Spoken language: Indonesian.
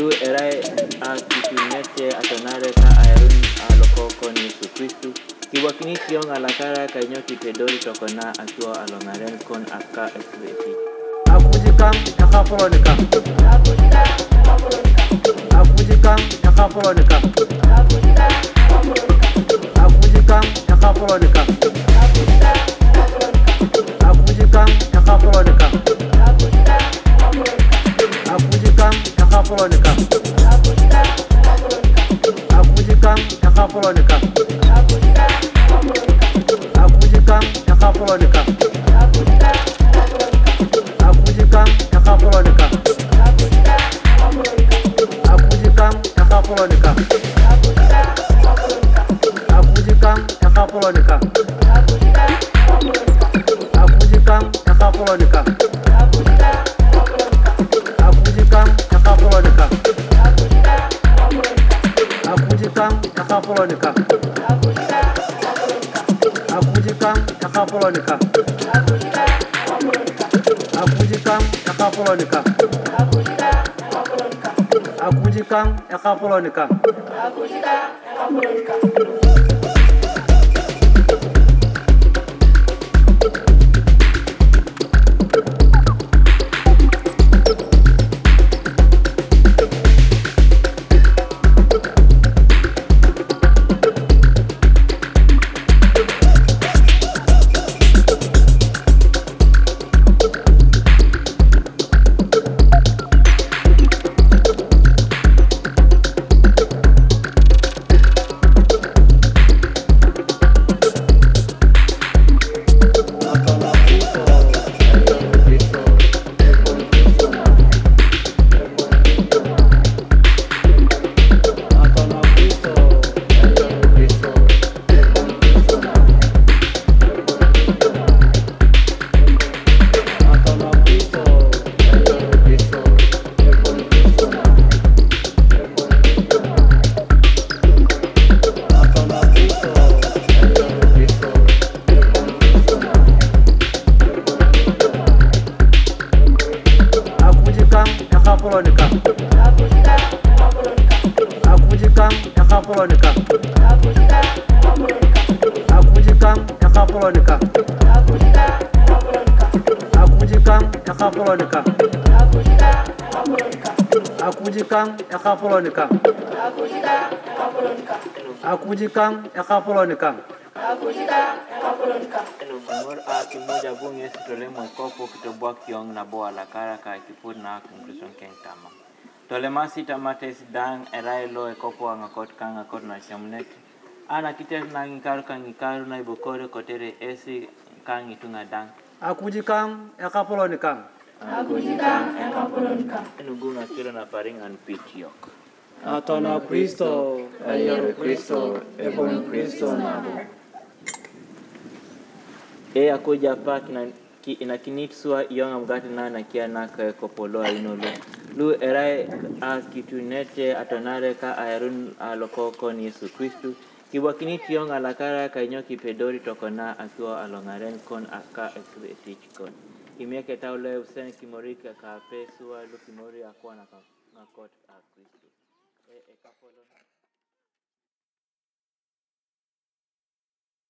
Luerai akitumikia Atanareta aerun alokokoni su Kristu. Kiwakinikion alakara kainyotikidori tokona akiwa along'aren kon aka esbeti akujikan takapolonika akujikan takapolonika akujikan takapolonika takakuboneka akujika takakuboneka akujika takakuboneka akujika takakuboneka akujika takakuboneka akujika takakuboneka akujika takakuboneka nakapolonika akujikam nakapolonika akujikam nakapolonika akujikam nakapolonika yakakuboneka akuvujikam aku akuvujikam yakakuboneka akuvujikam yakakuboneka akuvujikam aku akuvujikam yakakuboneka akujikam yakapolonika Ngor a kimoja bunge Yesu tole mwekopo kitobwa kiong na boa la kara ka kipur na kumkrison keng tama. Tole masi tamates dang erai lo ekopo angakot kang akot na shamnet. Ana kites na ngikaru kang ngikaru na ibokore kotere esi kang itunga dang. akujikam yakapolonika Enugu na kilo na paring an pitiok. Atona Kristo, Ayero Kristo, Ebon Kristo nabo. eyakujapak inakinitsua iyonga mugati nana kiyanaka kopoloa inulu lu era a kitunete atonare ka ayarun alokoko ni yesu kristu. Kibwakini tiyong alakara kainyo kipedori tokona akiwa alongaren kon aka ekretich kon. Imieke taule usen kimorik kape suwa lu kimori akuwa nakakot akristu e, e kapolon